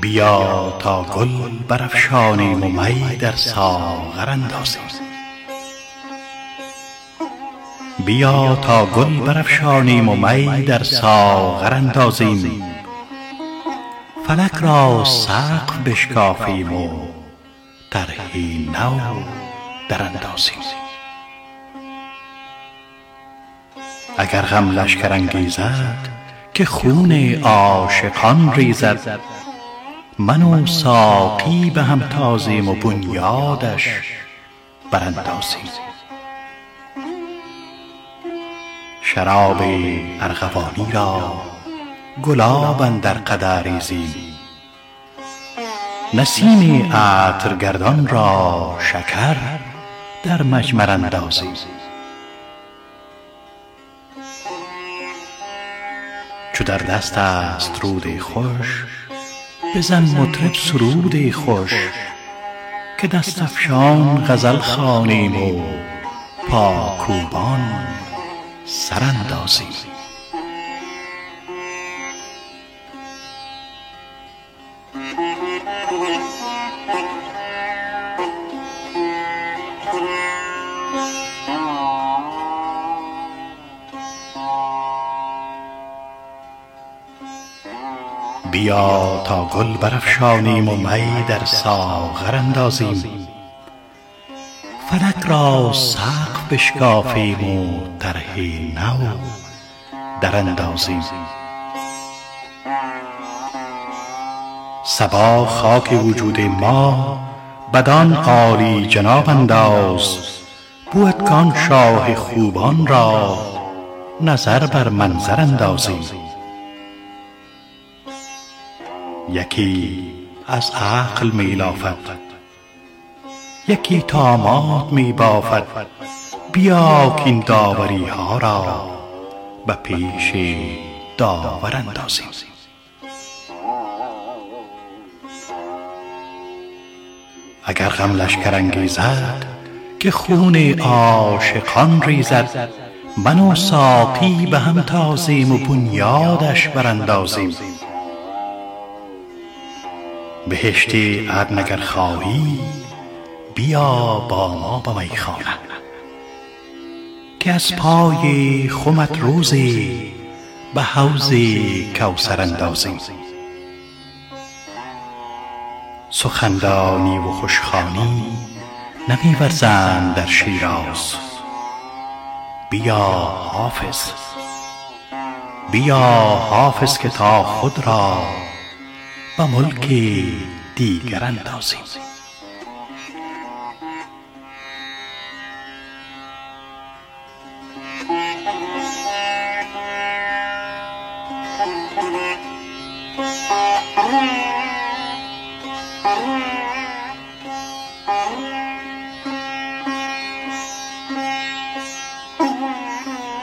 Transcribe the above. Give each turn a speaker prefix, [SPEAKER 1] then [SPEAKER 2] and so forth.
[SPEAKER 1] بیا تا گل برافشانیم و می در ساغر اندازیم. بیا تا گل برافشانیم و می در ساغر اندازیم. فلک را سقف بشکافیم و طرحی نو دراندازیم اگر غم لشکر انگیزد که خون عاشقان ریزد من و ساقی به هم تازیم و بنیادش براندازیم شراب ارغوانی را گلاب اندر قدح ریزیم نسیم عطرگردان را شکر در مجمر اندازیم چو در دست است رود خوش بزن مطرب سرودی خوش که دست افشان غزل خوانیم و پاکوبان سر بیا تا گل برافشانیم و می در ساغر اندازیم. فلک را سقف بشکافیم و طرحی نو دراندازیم صبا خاک وجود ما بدان عالی جناب انداز بود کان شاه خوبان را نظر بر منظر اندازیم. یکی از عقل می لافد یکی طامات می بافد بیا کاین داوری ها را به پیش داور اندازیم. اگر غم لشکر انگیزد که خون عاشقان ریزد من و ساقی به هم تازیم و بنیادش براندازیم. بهشتی عدن اگر خواهی بیا با ما به میخانه. که از پای خمت روزی به حوض کوثر اندازیم. سخندانی و خوش خوانی نمی در شیراز. بیا حافظ بیا حافظ که تا خود را به ملک دیگر اندازیم. Thank you.